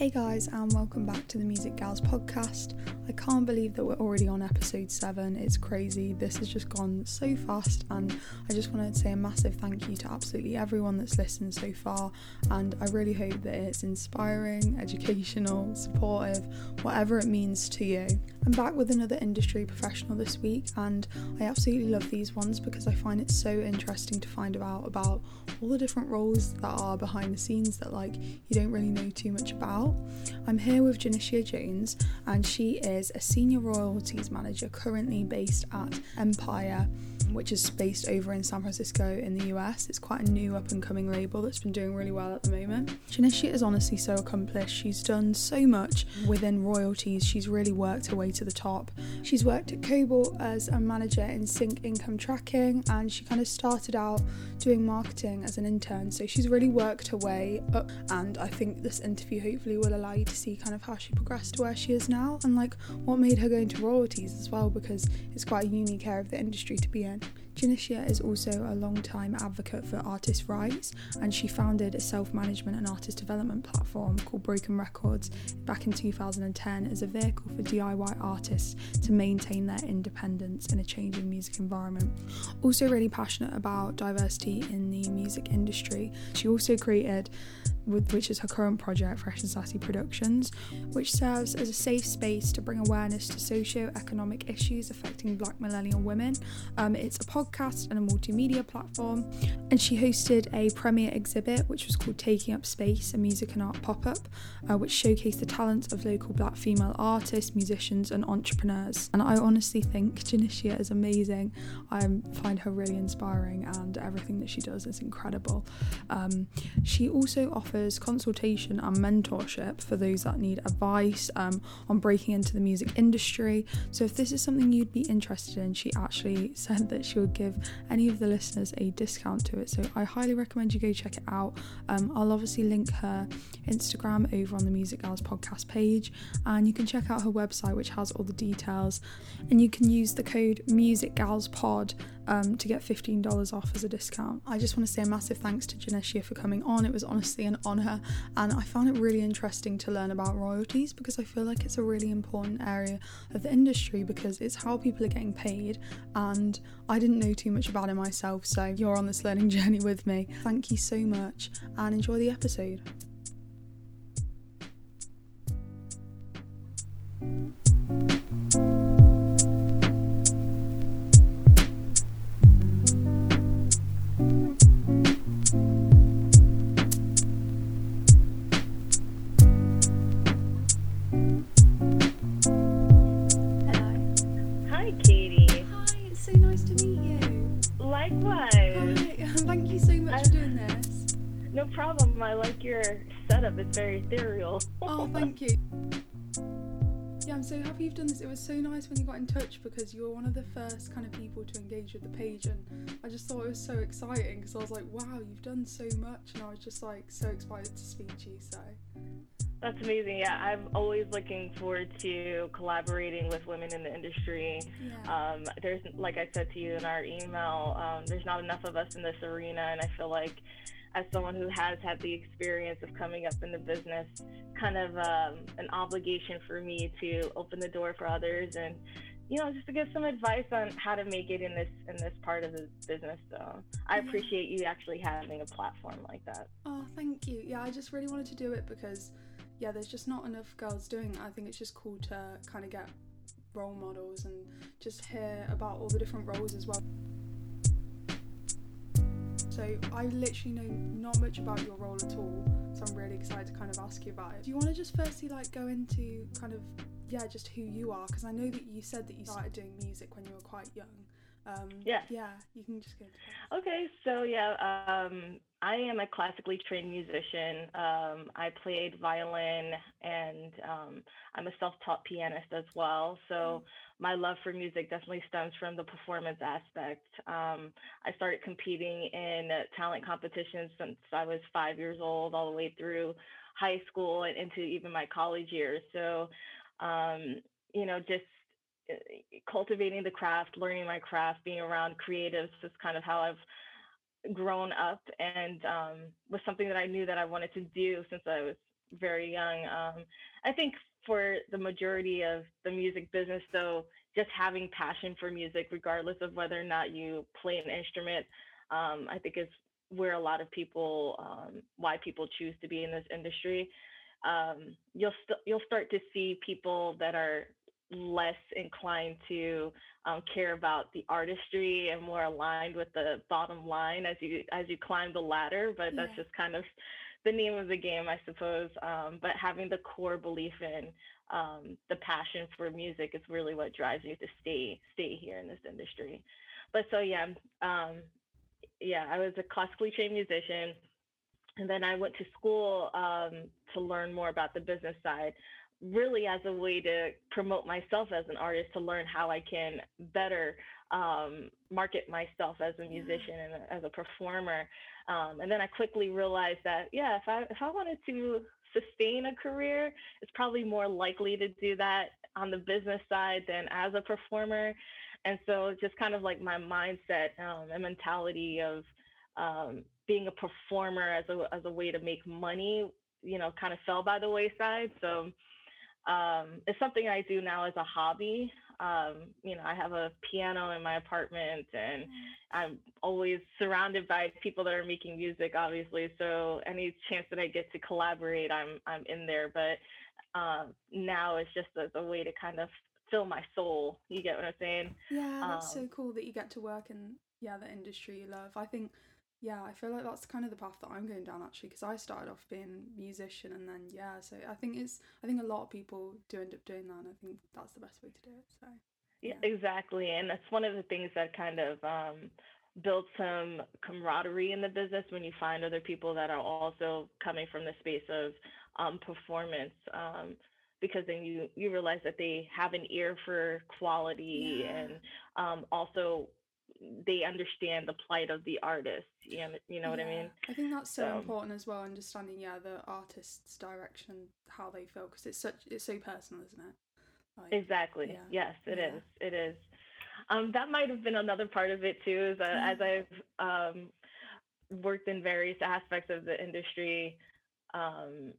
Hey guys, and welcome back to the Music Gals podcast. I can't believe that we're already on episode 7. It's crazy. This has just gone so fast, and I just wanted to say a massive thank you to absolutely everyone that's listened so far. And I really hope that it's inspiring, educational, supportive, whatever it means to you. I'm back with another industry professional this week, and I absolutely love these ones because I find it so interesting to find out about all the different roles that are behind the scenes that, like, you don't really know too much about. I'm here with Janicia Jones, and she is a senior royalties manager currently based at Empire which is based over in San Francisco in the US. It's quite a new up and coming label that's been doing really well at the moment. Janicia is honestly so accomplished. She's done so much within royalties. She's really worked her way to the top. She's worked at Kobalt as a manager in sync income tracking and she kind of started out doing marketing as an intern. So she's really worked her way up and I think this interview hopefully will allow you to see kind of how she progressed to where she is now and like what made her go into royalties as well because it's quite a unique area of the industry to be in. Janicia is also a long-time advocate for artist rights, and she founded a self-management and artist development platform called Broken Records back in 2010 as a vehicle for DIY artists to maintain their independence in a changing music environment. Also, really passionate about diversity in the music industry. She also created which is her current project, Fresh and Sassy Productions, which serves as a safe space to bring awareness to socio-economic issues affecting Black millennial women. Um, it's a podcast and a multimedia platform, and she hosted a premiere exhibit which was called Taking Up Space, a music and art pop-up, uh, which showcased the talents of local Black female artists, musicians, and entrepreneurs. And I honestly think Janicia is amazing. I find her really inspiring, and everything that she does is incredible. Um, she also offers offers consultation and mentorship for those that need advice um, on breaking into the music industry. So, if this is something you'd be interested in, she actually said that she would give any of the listeners a discount to it. So, I highly recommend you go check it out. Um, I'll obviously link her Instagram over on the Music Gals podcast page, and you can check out her website, which has all the details. And you can use the code Music Gals Pod um, to get $15 off as a discount. I just want to say a massive thanks to Janicia for coming on. It was honestly an honour, and I found it really interesting to learn about royalties because I feel like it's a really important area of the industry because it's how people are getting paid, and I didn't know too much about it myself, so you're on this learning journey with me. Thank you so much, and enjoy the episode. It's very ethereal. oh, thank you. Yeah, I'm so happy you've done this. It was so nice when you got in touch because you were one of the first kind of people to engage with the page, and I just thought it was so exciting because I was like, wow, you've done so much, and I was just like so excited to speak to you. So. That's amazing. Yeah, I'm always looking forward to collaborating with women in the industry. Yeah. Um, there's, like I said to you in our email, um, there's not enough of us in this arena, and I feel like as someone who has had the experience of coming up in the business, kind of um, an obligation for me to open the door for others and you know just to give some advice on how to make it in this in this part of the business so i appreciate you actually having a platform like that oh thank you yeah i just really wanted to do it because yeah there's just not enough girls doing it i think it's just cool to kind of get role models and just hear about all the different roles as well so I literally know not much about your role at all. So I'm really excited to kind of ask you about it. Do you want to just firstly like go into kind of yeah, just who you are? Because I know that you said that you started doing music when you were quite young. Um, yeah. Yeah, you can just go. Okay, so yeah, um, I am a classically trained musician. Um, I played violin and um, I'm a self taught pianist as well. So mm. my love for music definitely stems from the performance aspect. Um, I started competing in talent competitions since I was five years old, all the way through high school and into even my college years. So, um, you know, just cultivating the craft, learning my craft, being around creatives is kind of how I've grown up and um, was something that I knew that I wanted to do since I was very young. Um, I think for the majority of the music business, though, just having passion for music, regardless of whether or not you play an instrument, um, I think is where a lot of people, um, why people choose to be in this industry. Um, you'll st- you'll start to see people that are less inclined to um, care about the artistry and more aligned with the bottom line as you as you climb the ladder. But that's yeah. just kind of the name of the game, I suppose. Um, but having the core belief in um, the passion for music is really what drives you to stay stay here in this industry. But so yeah, um, yeah, I was a classically trained musician, and then I went to school um, to learn more about the business side really as a way to promote myself as an artist to learn how I can better um, market myself as a musician and as a performer. Um, and then I quickly realized that yeah, if I if I wanted to sustain a career, it's probably more likely to do that on the business side than as a performer. And so just kind of like my mindset um, and mentality of um, being a performer as a as a way to make money, you know, kind of fell by the wayside. So um, it's something I do now as a hobby. Um, you know, I have a piano in my apartment and. I'm always surrounded by people that are making music, obviously. So any chance that I get to collaborate, I'm, I'm in there. But uh, now it's just as a way to kind of fill my soul. You get what I'm saying? Yeah, that's um, so cool that you get to work in, yeah, the industry you love. I think yeah, I feel like that's kind of the path that I'm going down actually because I started off being a musician and then yeah, so I think it's I think a lot of people do end up doing that and I think that's the best way to do it. So yeah, yeah exactly, and that's one of the things that kind of um, builds some camaraderie in the business when you find other people that are also coming from the space of um, performance. Um, because then you you realize that they have an ear for quality yeah. and um, also they understand the plight of the artist. You know, you know what I mean? I think that's so, so, important as well. Understanding, yeah, the artist's direction, how they feel, because it's such it's so personal, isn't it? Like, exactly. Yeah. Yes, it yeah. is. It is. Um, that might have been another part of it too. Is that mm-hmm. as I've um, worked in various aspects of the industry, um,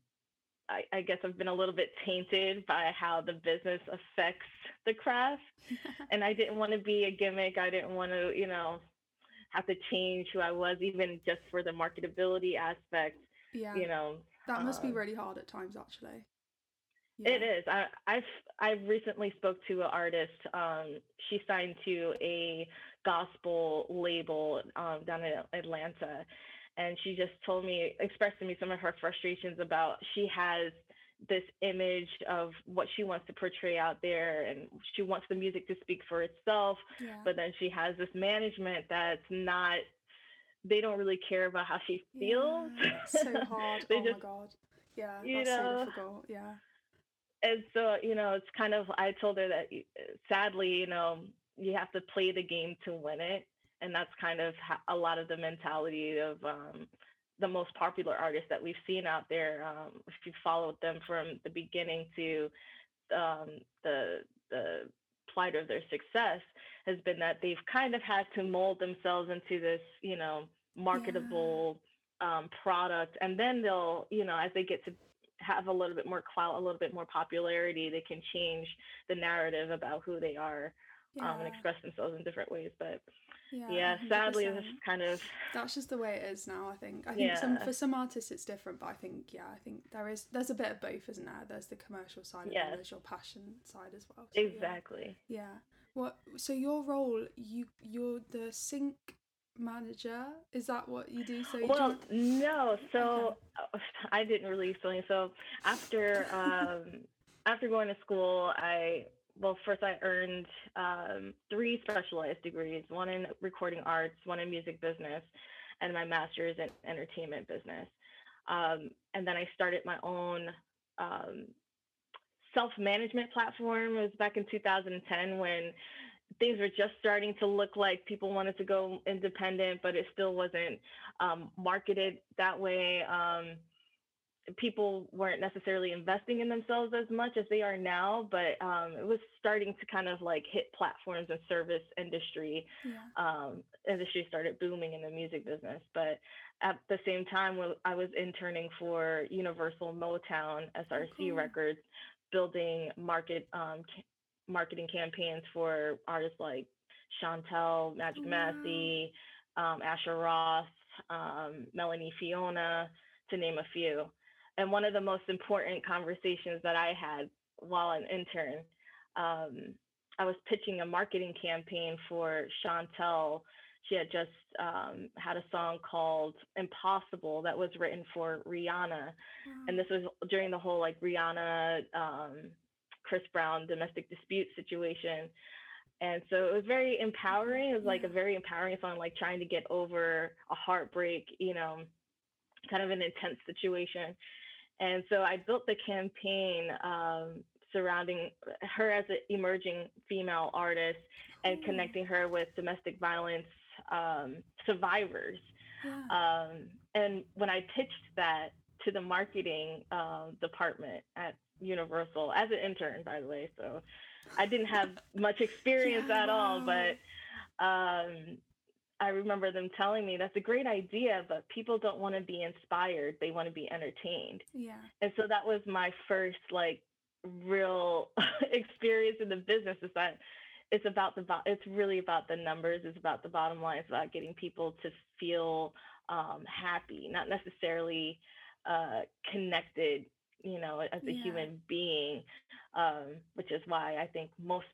I, I, guess I've been a little bit tainted by how the business affects the craft. and I didn't want to be a gimmick. I didn't want to, you know, have to change who I was, even just for the marketability aspect. Yeah. You know, that must be um really hard at times, actually. Yeah. It is. I, I've I've recently spoke to an artist. Um, she signed to a gospel label um, down in Atlanta, and she just told me, expressed to me some of her frustrations about she has this image of what she wants to portray out there and she wants the music to speak for itself yeah. but then she has this management that's not they don't really care about how she feels. Yeah, so hard. Oh just, my god. Yeah you know, so difficult. Yeah. And so you know it's kind of i told her that sadly you know you have to play the game to win it and that's kind of a lot of the mentality of um, the most popular artists that we've seen out there. Um, if you followed them from the beginning to um, the the plight of their success, has been that they've kind of had to mold themselves into this, you know, marketable yeah. um, product, and then they'll, you know, as they get to have a little bit more clout, a little bit more popularity, they can change the narrative about who they are yeah. um, and express themselves in different ways. But yeah, yeah sadly, it's kind of that's just the way it is now. I think. I think yeah. some for some artists it's different, but I think yeah, I think there is there's a bit of both, isn't there? There's the commercial side, yeah. and there's your passion side as well. So, exactly. Yeah. yeah. What? So your role, you you're the sync manager. Is that what you do? So you well, do... no. So okay. I didn't really explain. So after um after going to school, I well, first I earned um, three specialized degrees, one in recording arts, one in music business, and my master's in entertainment business. Um, and then I started my own um, self-management platform. It was back in 2010 when things were just starting to look like people wanted to go independent, but it still wasn't um, marketed that way. People weren't necessarily investing in themselves as much as they are now, but um, it was starting to kind of like hit platforms and service industry. Yeah. Um, industry started booming in the music business, but at the same time, I was interning for Universal Motown SRC cool. Records, building market um, marketing campaigns for artists like Shontelle, Magic Wow. Massey, um, Asher Roth, um, Melanie Fiona, to name a few. And one of the most important conversations that I had while an intern, um, I was pitching a marketing campaign for Shontelle. She had just um, had a song called Impossible that was written for Rihanna and this was during the whole like Rihanna, um, Chris Brown domestic dispute situation. And so it was very empowering. It was like a very empowering song, like trying to get over a heartbreak, you know, kind of an intense situation. And so I built the campaign um, surrounding her as an emerging female artist and Cool. connecting her with domestic violence um, survivors. Yeah. Um, and when I pitched that to the marketing um, department at Universal as an intern, by the way, so I didn't have much experience Yeah, at all, but um, I remember them telling me that's a great idea, but people don't want to be inspired; they want to be entertained. yeah. And so that was my first like real experience in the business. Is that it's about the it's really about the numbers. It's about the bottom line. It's about getting people to feel um, happy, not necessarily uh, connected. You know, as a Yeah. human being, um, which is why I think most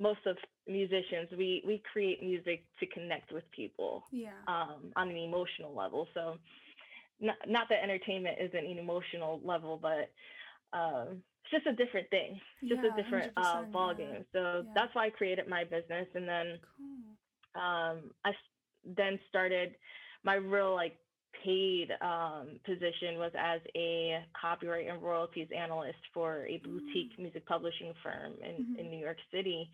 most of musicians we we create music to connect with people Yeah. um, on an emotional level. So, not, not that entertainment isn't an emotional level, but um, it's just a different thing. It's just Yeah, a different uh, ball game. So Yeah. that's why I created my business, and then Cool. um, I then started my real like paid um, position was as a copyright and royalties analyst for a boutique Mm. music publishing firm in, Mhm. in New York City,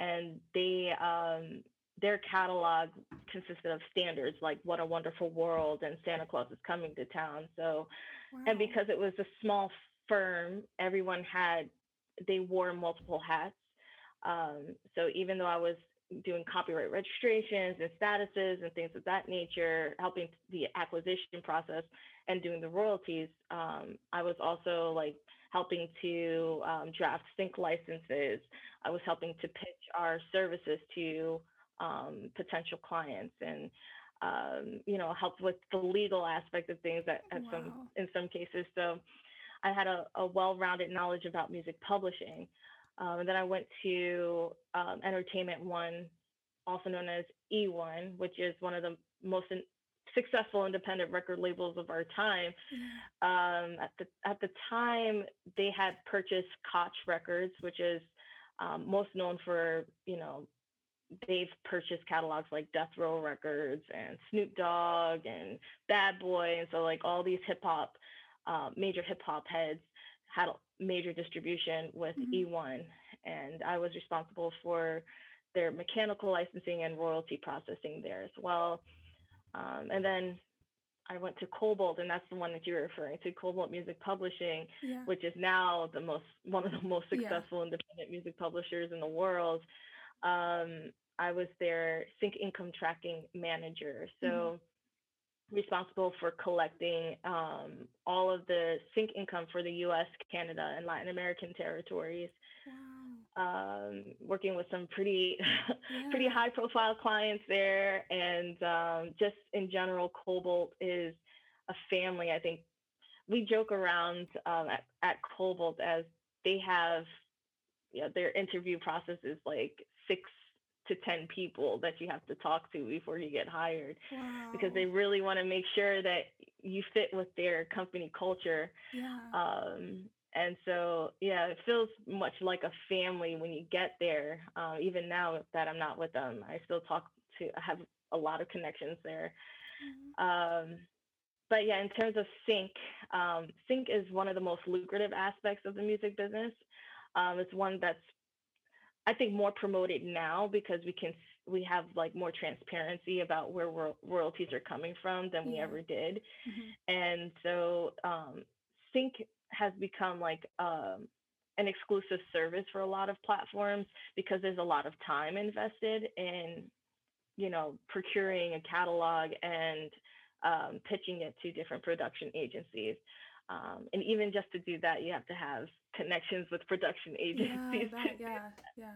and they um, their catalog consisted of standards like "What a Wonderful World" and "Santa Claus is Coming to Town." So and because it was a small firm everyone had they wore multiple hats um, so even though i was doing copyright registrations and statuses and things of that nature helping the acquisition process and doing the royalties. Um, i was also like helping to um, draft sync licenses. I was helping to pitch our services to um, potential clients and um, you know help with the legal aspect of things at, at some in some cases. So i had a, a well-rounded knowledge about music publishing um, and then i went to um, entertainment one also known as e1 which is one of the most in- successful independent record labels of our time. Um, at the at the time they had purchased Koch Records, which is um, most known for you know they've purchased catalogs like Death Row Records and Snoop Dogg and Bad Boy, and so like all these hip hop uh, major hip hop heads had a major distribution with Mhm. E1, and I was responsible for their mechanical licensing and royalty processing there as well. Um, and then I went to Kobalt, and that's the one that you're referring to, Kobalt Music Publishing, Yeah. which is now the most one of the most Yeah. successful independent music publishers in the world. Um, I was their sync income tracking manager, so responsible for collecting um, all of the sync income for the U.S., Canada, and Latin American territories. Wow. Um, working with some pretty pretty high profile clients there and um, just in general kobalt is a family i think we joke around um, at, at kobalt as they have you know, their interview process is like six to ten people that you have to talk to before you get hired Wow. because they really want to make sure that you fit with their company culture Yeah. um, and so, yeah, it feels much like a family when you get there. Uh, even now that I'm not with them, I still talk to, I have a lot of connections there. Mhm. Um, but yeah, in terms of sync, um, sync is one of the most lucrative aspects of the music business. Um, it's one that's, I think, more promoted now because we can we have like more transparency about where ro- royalties are coming from than we Yeah. ever did Mhm. and so um, sync has become like um, an exclusive service for a lot of platforms because there's a lot of time invested in you know procuring a catalog and um, pitching it to different production agencies um, and even just to do that you have to have connections with production agencies Yeah, that, yeah,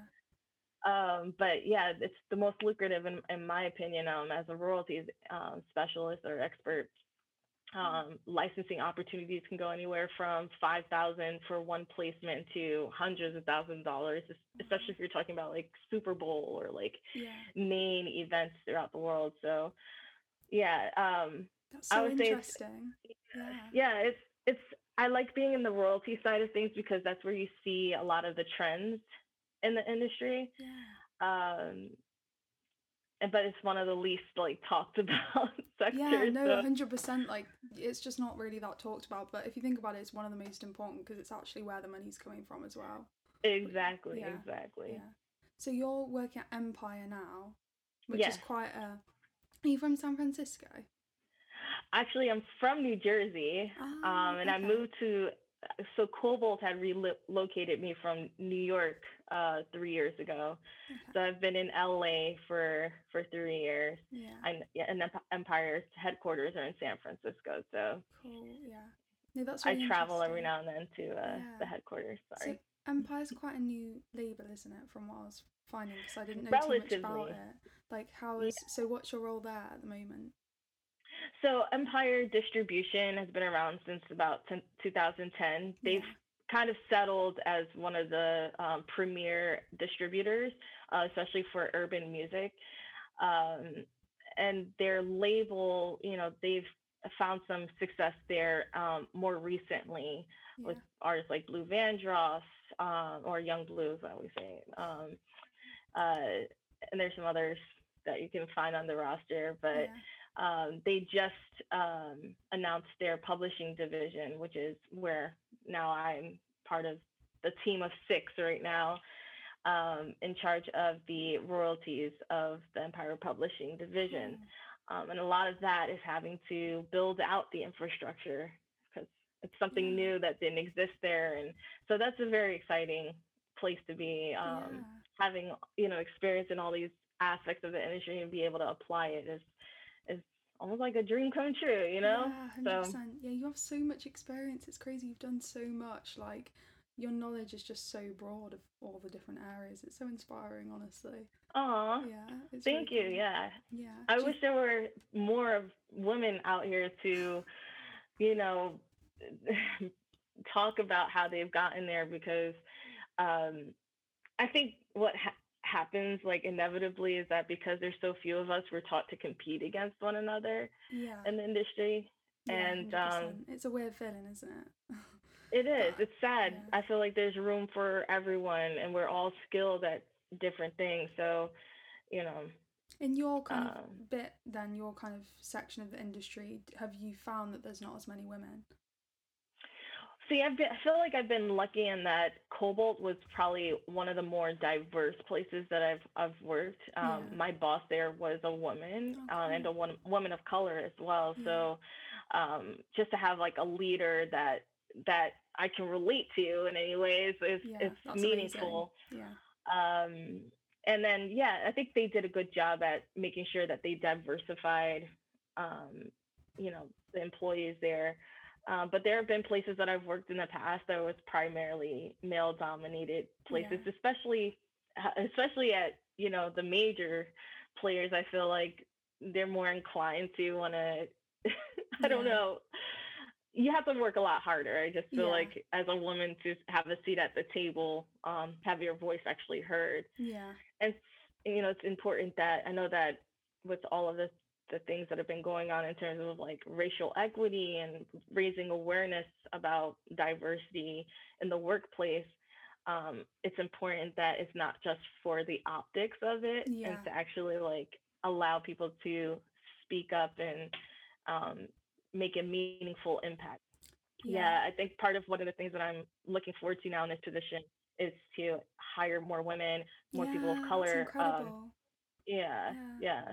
yeah. um, but yeah it's the most lucrative in, in my opinion um, as a royalties um, specialist or expert um, licensing opportunities can go anywhere from 5000 for one placement to hundreds of thousands of dollars especially if you're talking about like super bowl or like Yeah. main events throughout the world so yeah um, That's I so would say. Yeah. yeah it's it's i like being in the royalty side of things because that's where you see a lot of the trends in the industry Yeah. um and but it's one of the least like talked about sectors Yeah, no, so- hundred percent. Like, it's just not really that talked about. But if you think about it, it's one of the most important because it's actually where the money's coming from as well. exactly Yeah, exactly Yeah. So you're working at Empire now, which is quite a. Are you from San Francisco? Actually i'm from new jersey Ah, um and i moved to so kobalt had relocated me from new york uh three years ago Okay. so i've been in la for for three years Yeah. Yeah, and empire's headquarters are in san francisco so Cool. Yeah. No, that's really i travel every now and then to uh, Yeah. the headquarters sorry So Empire's quite a new label, isn't it? From what I was finding, because I didn't know too much about Relatively. it. Like, how is so? What's your role there at the moment? So Empire Distribution has been around since about 10, 2010. They've Yeah. kind of settled as one of the um, premier distributors, uh, especially for urban music. Um, and their label, you know, they've found some success there um, more recently Yeah. with artists like Blue Vandross um, or Young Blue, as I always say. Um, uh, and there's some others that you can find on the roster, but yeah. Um, they just um, announced their publishing division, which is where now I'm part of the team of six right now, um, in charge of the royalties of the Empire Publishing division. Um, and a lot of that is having to build out the infrastructure because it's something Yeah. new that didn't exist there. And so that's a very exciting place to be. Um, yeah. having you know experience in all these aspects of the industry and be able to apply it is almost like a dream come true you know Yeah, hundred percent. Yeah, you have so much experience. It's crazy. You've done so much. Like your knowledge is just so broad of all the different areas. It's so inspiring, honestly. Aw, Yeah. Thank really you cool. yeah Yeah. i wish there were more of women out here to you know talk about how they've gotten there because um i think what ha- happens like inevitably is that because there's so few of us we're taught to compete against one another Yeah. in the industry yeah, and, um, it's a weird feeling, isn't it? It is. It's sad. yeah. I feel like there's room for everyone and we're all skilled at different things. So, you know, In your kind of Um, bit, then your kind of section of the industry, have you found that there's not as many women? See, I've been, I feel like I've been lucky in that Kobalt was probably one of the more diverse places that I've I've worked. Um, Yeah. My boss there was a woman Oh, uh, and a one, woman of color as well. Yeah. So, um, just to have like a leader that that I can relate to in any ways is Yeah, it's that's amazing. meaningful. Yeah. um, and then yeah i think they did a good job at making sure that they diversified um, you know the employees there um, but there have been places that i've worked in the past that was primarily male dominated places Yeah. especially uh, especially at you know the major players i feel like they're more inclined to want to i don't Yeah. know you have to work a lot harder i just feel Yeah. like as a woman to have a seat at the table um, have your voice actually heard Yeah. and you know it's important that i know that with all of the the things that have been going on in terms of like racial equity and raising awareness about diversity in the workplace um, it's important that it's not just for the optics of it Yeah. and to actually like allow people to speak up and um, make a meaningful impact yeah. I think part of one of the things that I'm looking forward to now in this position is to hire more women, more people of color. Um, yeah, Yeah. yeah,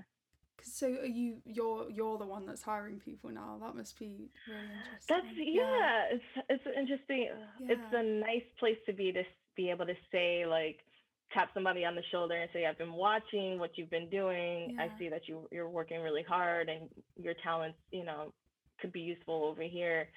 So are you you're you're the one that's hiring people now? That must be really interesting. That's yeah, it's it's interesting. It's a nice place to be to be able to say like tap somebody on the shoulder and say I've been watching what you've been doing. I see that you you're working really hard and your talents, you know, could be useful over here.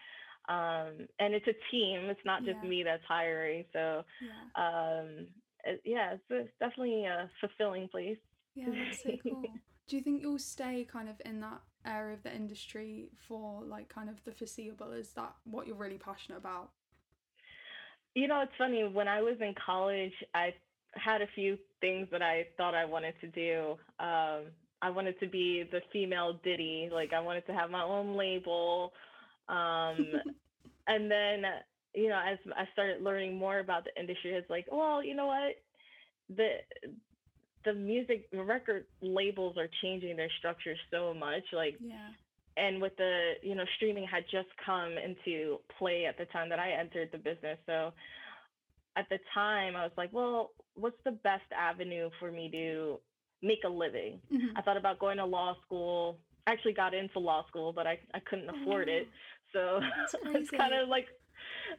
Um, and it's a team. It's not just Yeah. me that's hiring. So Yeah. um, it, yeah, it's, it's definitely a fulfilling place. Yeah, that's so cool. Do you think you'll stay kind of in that area of the industry for like kind of the foreseeable? Is that what you're really passionate about? You know, it's funny. When I was in college, I had a few things that I thought I wanted to do. Um, I wanted to be the female Diddy. Like, I wanted to have my own label. Um, and then, you know, as I started learning more about the industry, it's like, well, you know what? The the music the record labels are changing their structure so much. Like, Yeah. and with the you know streaming had just come into play at the time that I entered the business. So at the time I was like, well, what's the best avenue for me to make a living? Mhm. I thought about going to law school. I actually got into law school, but I, I couldn't Oh, afford it. So it's kind of like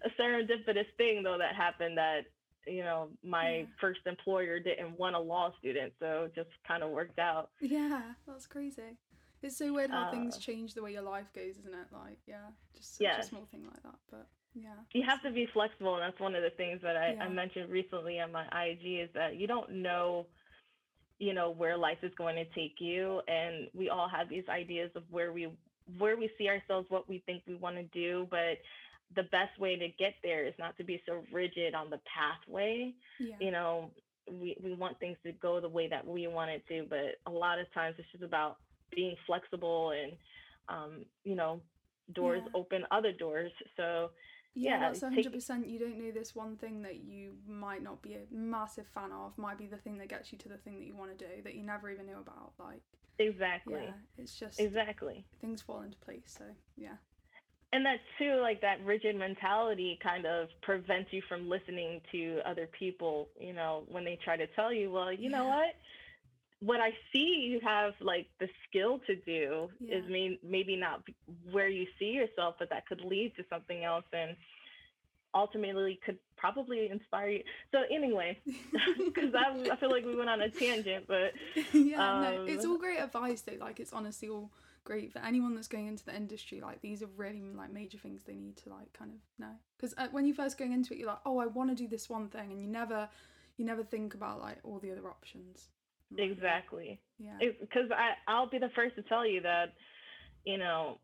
a serendipitous thing though that happened that you know my Yeah. first employer didn't want a law student so it just kind of worked out Yeah, that's crazy. It's so weird how things Uh, change the way your life goes, isn't it? Like, yeah, just such a small thing like that. But yeah. you have to be flexible and that's one of the things that I, Yeah. I mentioned recently on my ig is that you don't know you know where life is going to take you and we all have these ideas of where we where we see ourselves what we think we want to do but the best way to get there is not to be so rigid on the pathway Yeah. you know we, we want things to go the way that we want it to but a lot of times it's just about being flexible and um, you know doors Yeah. open other doors so Yeah, yeah, that's a hundred percent. You don't know this one thing that you might not be a massive fan of, might be the thing that gets you to the thing that you want to do that you never even knew about. Like, exactly yeah, it's just exactly things fall into place. So yeah, and that too like that rigid mentality kind of prevents you from listening to other people you know when they try to tell you well you know what what i see you have like the skill to do is Yeah. may- maybe not where you see yourself but that could lead to something else and ultimately could probably inspire you so anyway because I, I feel like we went on a tangent but yeah, no, it's Um, all great advice though. Like, it's honestly all great for anyone that's going into the industry. Like, these are really like major things they need to like kind of know. Because uh, when you're first going into it, you're like, oh, I want to do this one thing, and you never, you never think about like all the other options. I'm like, yeah, exactly Yeah. because I I'll be the first to tell you that you know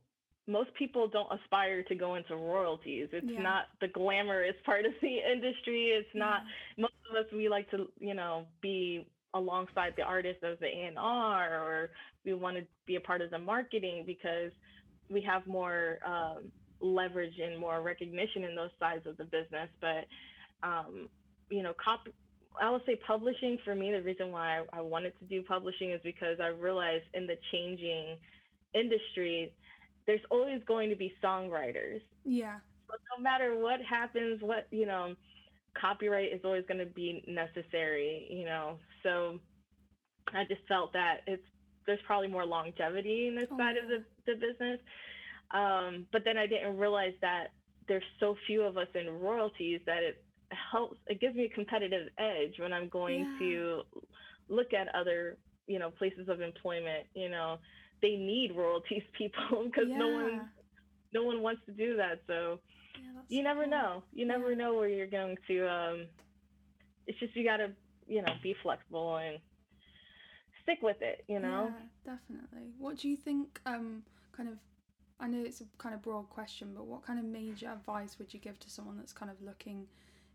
most people don't aspire to go into royalties. It's Yeah. not the glamorous part of the industry. It's not Yeah. most of us we like to you know be alongside the artist as the A&R or we want to be a part of the marketing because we have more um, leverage and more recognition in those sides of the business. But um, you know, cop I would say publishing for me, the reason why I, I wanted to do publishing is because I realized in the changing industry, there's always going to be songwriters. Yeah. But no matter what happens, what, you know, copyright is always going to be necessary, you know. So I just felt that it's there's probably more longevity in this Oh, side of the, the business. Um, but then I didn't realize that there's so few of us in royalties that it helps it gives me a competitive edge when I'm going Yeah. to look at other, you know, places of employment, you know, they need royalties people because no one no one wants to do that. So Yeah, you never cool. know. You never Yeah. know where you're going to um it's just you gotta, you know, be flexible and stick with it, you know? Yeah, definitely. What do you think? Um, kind of. I know it's a kind of broad question, but what kind of major advice would you give to someone that's kind of looking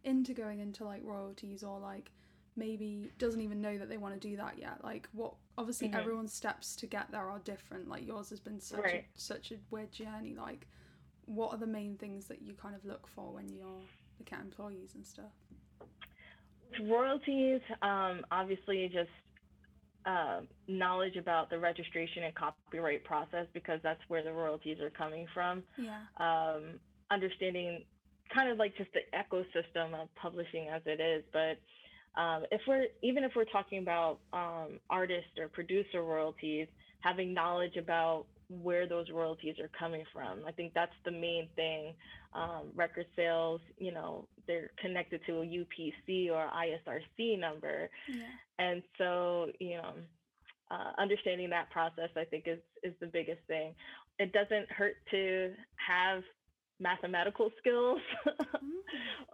into going into like royalties or like maybe doesn't even know that they want to do that yet? Like, what? Obviously, Mhm. everyone's steps to get there are different. Like yours has been such Right. a such a weird journey. Like, what are the main things that you kind of look for when you're looking at employees and stuff? royalties, um, obviously just uh, knowledge about the registration and copyright process because that's where the royalties are coming from. Yeah. Um, understanding kind of like just the ecosystem of publishing as it is, but um, if we're even if we're talking about um, artist or producer royalties, having knowledge about where those royalties are coming from. I think that's the main thing. Um, record sales, you know, they're connected to a UPC or ISRC number. Yeah. And so, you know, uh, understanding that process, I think, is, is the biggest thing. It doesn't hurt to have mathematical skills mm-hmm.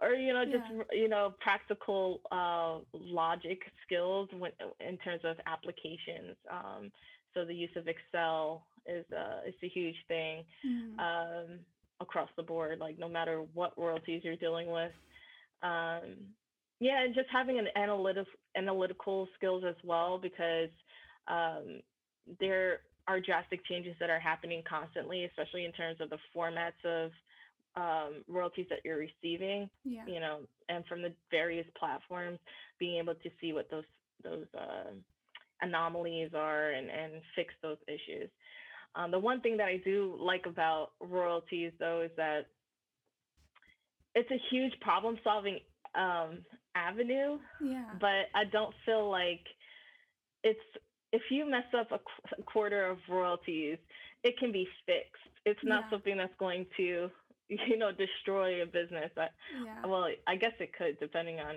or you know just yeah. you know practical uh, logic skills when, in terms of applications um, so the use of excel is uh, is a huge thing mm. um, across the board. Like no matter what royalties you're dealing with. Um, yeah, and just having an analytical analytical skills as well because um, there are drastic changes that are happening constantly, especially in terms of the formats of um, royalties that you're receiving. Yeah. You know, and from the various platforms, being able to see what those those uh, anomalies are and and fix those issues. Um, the one thing that I do like about royalties, though, is that it's a huge problem solving um, avenue. Yeah. But I don't feel like it's, if you mess up a, qu- a quarter of royalties, it can be fixed. It's not yeah. something that's going to, you know, destroy a business. I, yeah. Well, I guess it could, depending on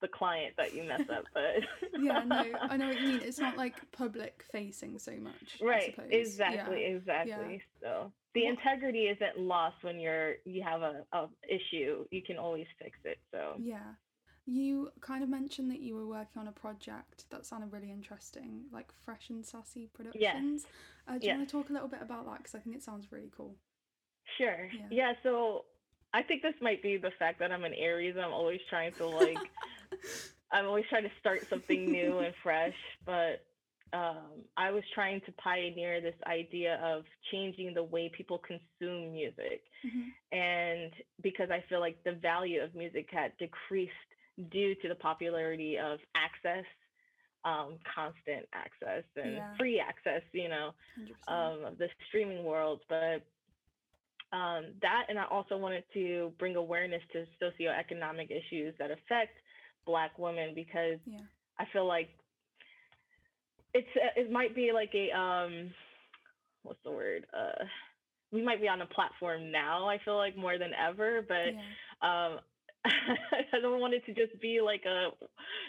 the client that you mess up but yeah no i know what you mean it's not like public facing so much right exactly yeah. exactly yeah. so the well, integrity isn't lost when you're you have a, a issue you can always fix it so yeah you kind of mentioned that you were working on a project that sounded really interesting like fresh and sassy productions yes. Uh, do you yes. want to talk a little bit about that because i think it sounds really cool sure yeah. yeah so I think this might be the fact that I'm an Aries. I'm always trying to like I'm always trying to start something new and fresh, but um, I was trying to pioneer this idea of changing the way people consume music. Mm-hmm. And because I feel like the value of music had decreased due to the popularity of access, um, constant access and yeah. free access, you know, um, of the streaming world. But um, that, and I also wanted to bring awareness to socioeconomic issues that affect black women because yeah. I feel like it's it might be like a um what's the word uh we might be on a platform now I feel like more than ever but yeah. um I don't want it to just be like a,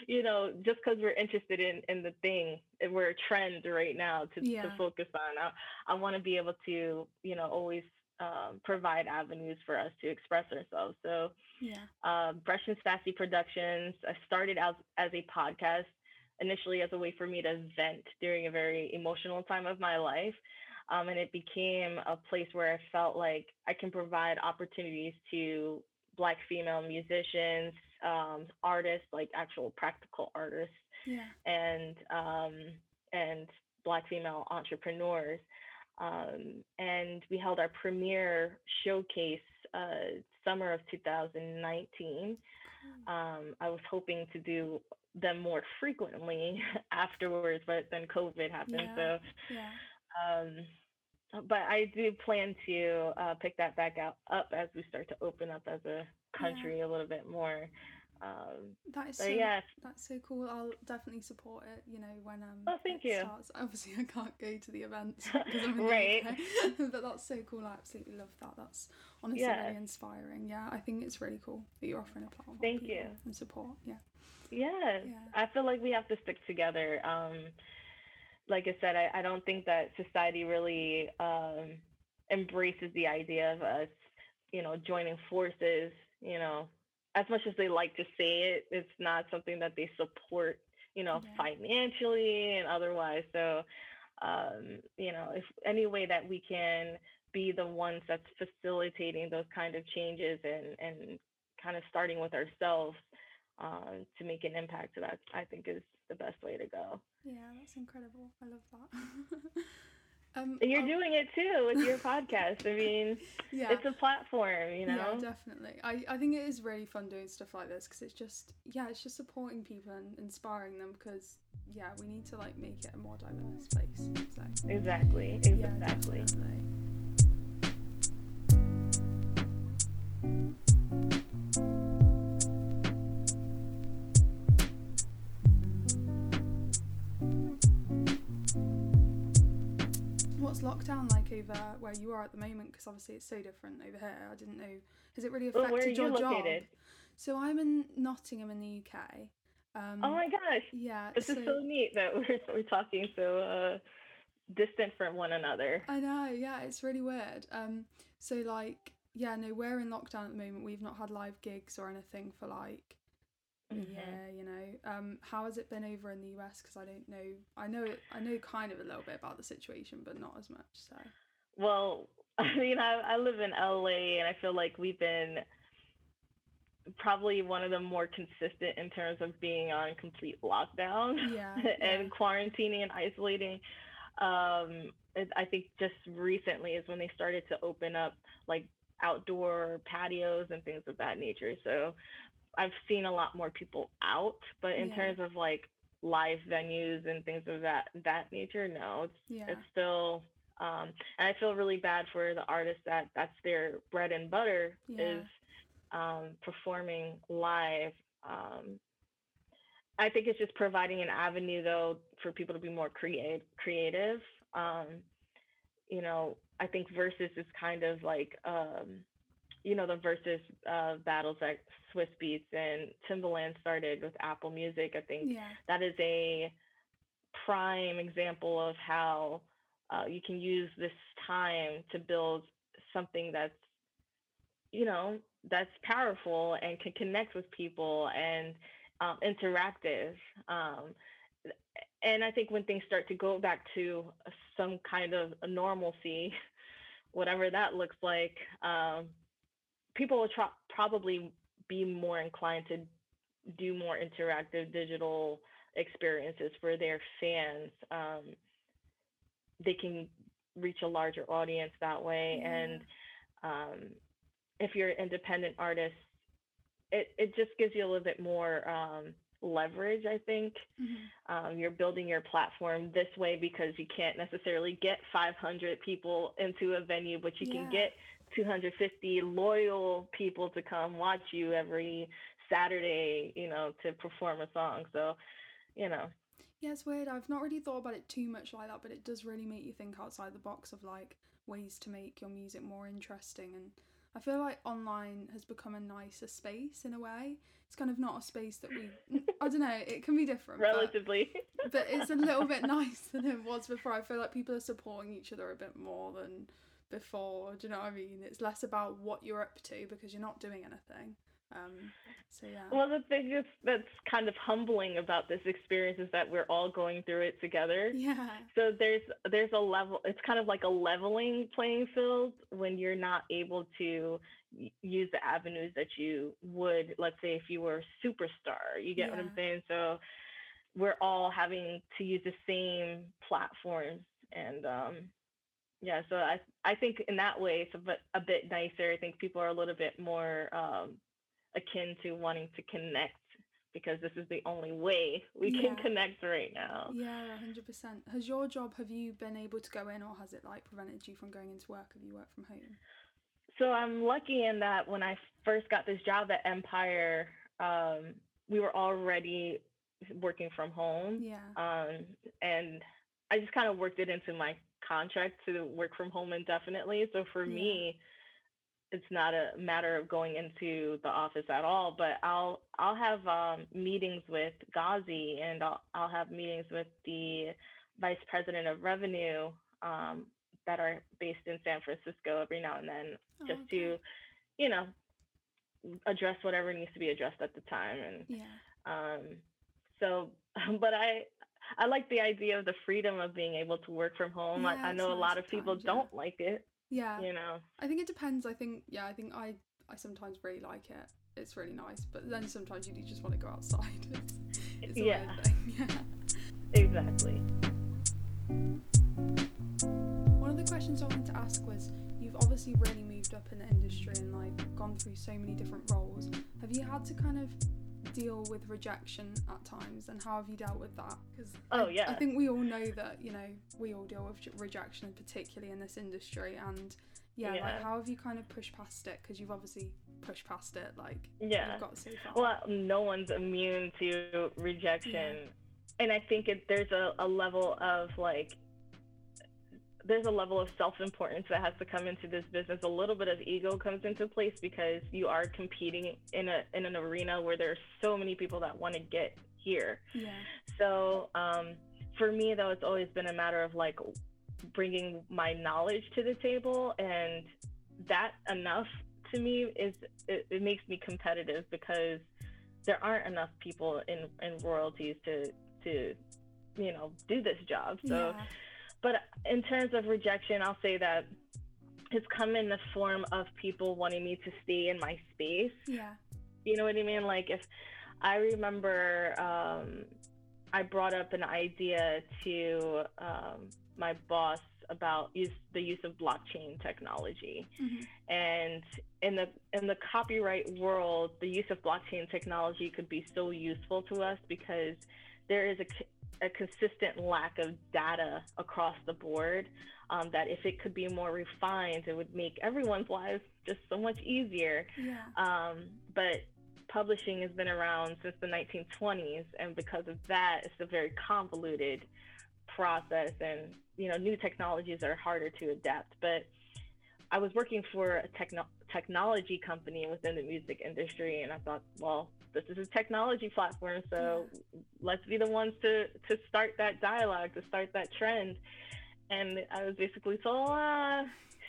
you know, just because we're interested in in the thing, we're a trend right now to, yeah. to focus on. I, I want to be able to, you know, always um, provide avenues for us to express ourselves. So, yeah. Fresh and Sassy Productions, I started out as a podcast initially as a way for me to vent during a very emotional time of my life. Um, and it became a place where I felt like I can provide opportunities to Black female musicians, um, artists, like actual practical artists, yeah. and um, and Black female entrepreneurs um, and we held our premiere showcase uh, summer of 2019. Um, I was hoping to do them more frequently afterwards, but then COVID happened. Yeah. So, yeah. Um, but I do plan to uh, pick that back out up as we start to open up as a country yeah. a little bit more. Um, that is so, yeah. that's so cool. I'll definitely support it. You know when um oh thank you. Starts. Obviously, I can't go to the event because I'm in right. the UK, but that's so cool. I absolutely love that. That's honestly yeah. really inspiring. Yeah, I think it's really cool that you're offering a platform. Thank you and support. Yeah. yeah. Yeah, I feel like we have to stick together. Um, like I said, I, I don't think that society really um embraces the idea of us, you know, joining forces. You know, as much as they like to say it, it's not something that they support, you know, yeah. financially and otherwise. So, um, you know, if any way that we can be the ones that's facilitating those kind of changes and and kind of starting with ourselves uh, to make an impact, that I think is the best way to go. Yeah, that's incredible. I love that. Um, You're I'll... doing it too with your podcast. I mean, yeah. it's a platform, you know. Yeah, definitely. I, I think it is really fun doing stuff like this because it's just yeah, it's just supporting people and inspiring them because yeah, we need to like make it a more diverse place. So. Exactly. Exactly. Yeah, lockdown like over where you are at the moment? Because obviously it's so different over here. I didn't know. Has it really affected well, where are you your located? job? So I'm in Nottingham in the UK. Um, oh my gosh, yeah. this so, is so neat that we're we're talking so uh, distant from one another. I know. Yeah, it's really weird. Um, so like, yeah, no, we're in lockdown at the moment. We've not had live gigs or anything for like Mhm. yeah you know um how has it been over in the us because i don't know i know it i know kind of a little bit about the situation but not as much so Well, I mean, I, I live in LA, and I feel like we've been probably one of the more consistent in terms of being on complete lockdown yeah and quarantining and isolating. Um, I think just recently is when they started to open up like outdoor patios and things of that nature. So I've seen a lot more people out, but in Yeah. terms of like live venues and things of that that nature, no, it's yeah it's still um and i feel really bad for the artists that that's their bread and butter Yeah. is um performing live um i think it's just providing an avenue though for people to be more create creative um you know i think Verzuz is kind of like um you know the Verzuz uh battles that Swizz Beatz and timbaland started with apple music i think yeah. that is a prime example of how uh, you can use this time to build something that's you know that's powerful and can connect with people and um, interactive. Um, and i think when things start to go back to some kind of normalcy whatever that looks like um, people will probably be more inclined to do more interactive digital experiences for their fans. Um, they can reach a larger audience that way. And um, if you're an independent artist, it, it just gives you a little bit more um, leverage, I think. Mhm. Um, you're building your platform this way because you can't necessarily get 500 people into a venue, but you can get 250 loyal people to come watch you every Saturday, you know, to perform a song. So, you know, Yeah, it's weird. I've not really thought about it too much like that, but it does really make you think outside the box of like ways to make your music more interesting. And I feel like online has become a nicer space in a way. It's kind of not a space that we, I don't know, it can be different. but- relatively. but it's a little bit nicer than it was before. I feel like people are supporting each other a bit more than before. Do you know what I mean? It's less about what you're up to because you're not doing anything. Um, so yeah. Well, the thing is that's kind of humbling about this experience is that we're all going through it together. yeah. So there's there's a level. It's kind of like a leveling playing field when you're not able to use the avenues that you would. Let's say if you were a superstar, you get what I'm saying. So we're all having to use the same platforms, and um, yeah. So I I think in that way it's a bit a bit nicer. I think people are a little bit more um, akin to wanting to connect because this is the only way we Yeah. can connect right now. Yeah, hundred percent. Has your job? Have you been able to go in, or has it like prevented you from going into work? Have you worked from home? So I'm lucky in that when I first got this job at Empire, um, we were already working from home. Yeah. Um, and I just kind of worked it into my contract to work from home indefinitely. So for Yeah. me, it's not a matter of going into the office at all, but I'll I'll have um, meetings with Ghazi and I'll I'll have meetings with the vice president of revenue um, that are based in San Francisco every now and then, Oh, just okay. to, you know, address whatever needs to be addressed at the time. And Yeah. um, so, but I I like the idea of the freedom of being able to work from home. Yeah, I, I know a lot of people yeah. don't like it, Yeah. you know. I think it depends. I think yeah. I think I I sometimes really like it. It's really nice, but then sometimes you just want to go outside. It's, it's Yeah. Yeah. Exactly. One of the questions I wanted to ask was you've obviously really moved up in the industry and like gone through so many different roles. Have you had to kind of deal with rejection at times and how have you dealt with that? Because Oh, I, yeah. I think we all know that, you know, we all deal with rejection, particularly in this industry. And yeah, Yeah. like how have you kind of pushed past it? Because you've obviously pushed past it, like Yeah. you've got so far. Well, no one's immune to rejection. And I think it, there's a, a level of like there's a level of self-importance that has to come into this business. A little bit of ego comes into place because you are competing in a in an arena where there's so many people that want to get here. Yeah. So um, for me, though, it's always been a matter of like bringing my knowledge to the table, and that enough to me is it, it makes me competitive because there aren't enough people in in royalties to to you know do this job. So, yeah. But in terms of rejection, I'll say that it's come in the form of people wanting me to stay in my space. Yeah. You know what I mean? Like if I remember um, I brought up an idea to um, my boss about use, the use of blockchain technology, Mhm. and in the in the copyright world, the use of blockchain technology could be so useful to us because there is a, a consistent lack of data across the board. Um, that if it could be more refined, it would make everyone's lives just so much easier. Yeah. Um, but publishing has been around since the 1920s, and because of that, it's a very convoluted process, and you know, new technologies are harder to adapt. But I was working for a techno- technology company within the music industry, and I thought, well, this is a technology platform, so let's be the ones to to start that dialogue, to start that trend. And I was basically told, ah,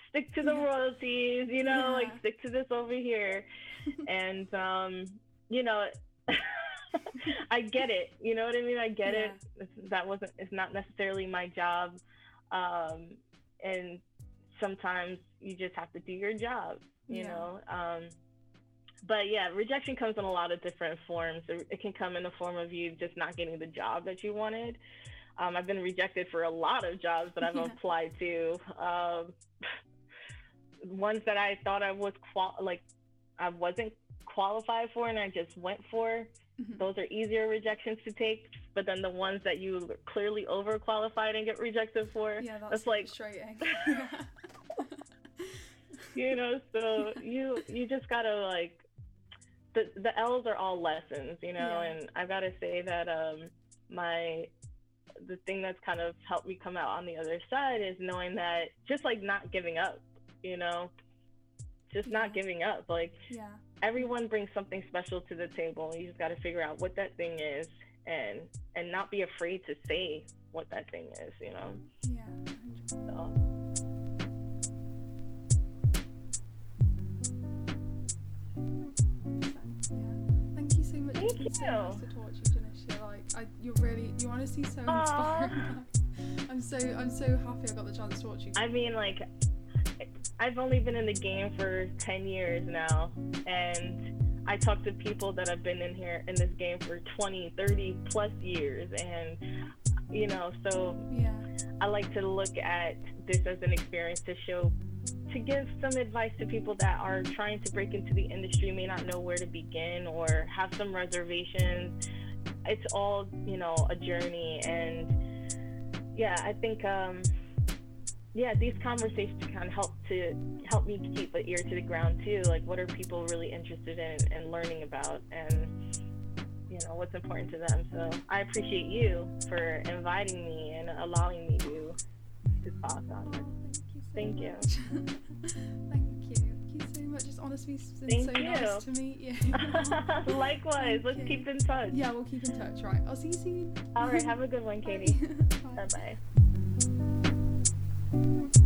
stick to the Yeah. royalties, you know, like stick to this over here. and um, you know, I get it. You know what I mean? I get it. It's- That wasn't. It's not necessarily my job. Um, and sometimes you just have to do your job. You Yeah. know. Um, but yeah, rejection comes in a lot of different forms. It, can come in the form of you just not getting the job that you wanted. Um, I've been rejected for a lot of jobs that I've Yeah. applied to. Um, ones that I thought I was qual- like I wasn't qualified for, and I just went for. Mhm. Those are easier rejections to take. But then the ones that you clearly overqualified and get rejected for, Yeah, that's, that's like frustrating. you know so you you just gotta like the the l's are all lessons you know Yeah. and i've gotta say that um my the thing that's kind of helped me come out on the other side is knowing that just like not giving up you know just not giving up like yeah. everyone brings something special to the table you just got to figure out what that thing is and and not be afraid to say what that thing is you know Yeah. so you so much. Thank it's been so nice to talk to you, Janisha. Like, I, you're really, you're honestly so Aw. inspiring. I'm so, I'm so happy I got the chance to talk to you. I mean, like, I've only been in the game for 10 years now, and I talk to people that have been in here in this game for 20, 30 plus years, and you know, so yeah. I like to look at this as an experience to show, to give some advice to people that are trying to break into the industry, may not know where to begin, or have some reservations. It's all, you know, a journey, and yeah, I think, um, yeah, these conversations kind of help to help me keep an ear to the ground too. Like, what are people really interested in and learning about, and you know, what's important to them. So I appreciate you for inviting me and allowing me to to talk on this. Thank you. you. So much. Thank you. Thank you so much. It's honestly been Thank so you. nice to meet you. Likewise, Thank let's you. keep in touch. yeah, we'll keep in touch. Right. I'll see you soon. All right, have a good one, Katie. Bye. Bye.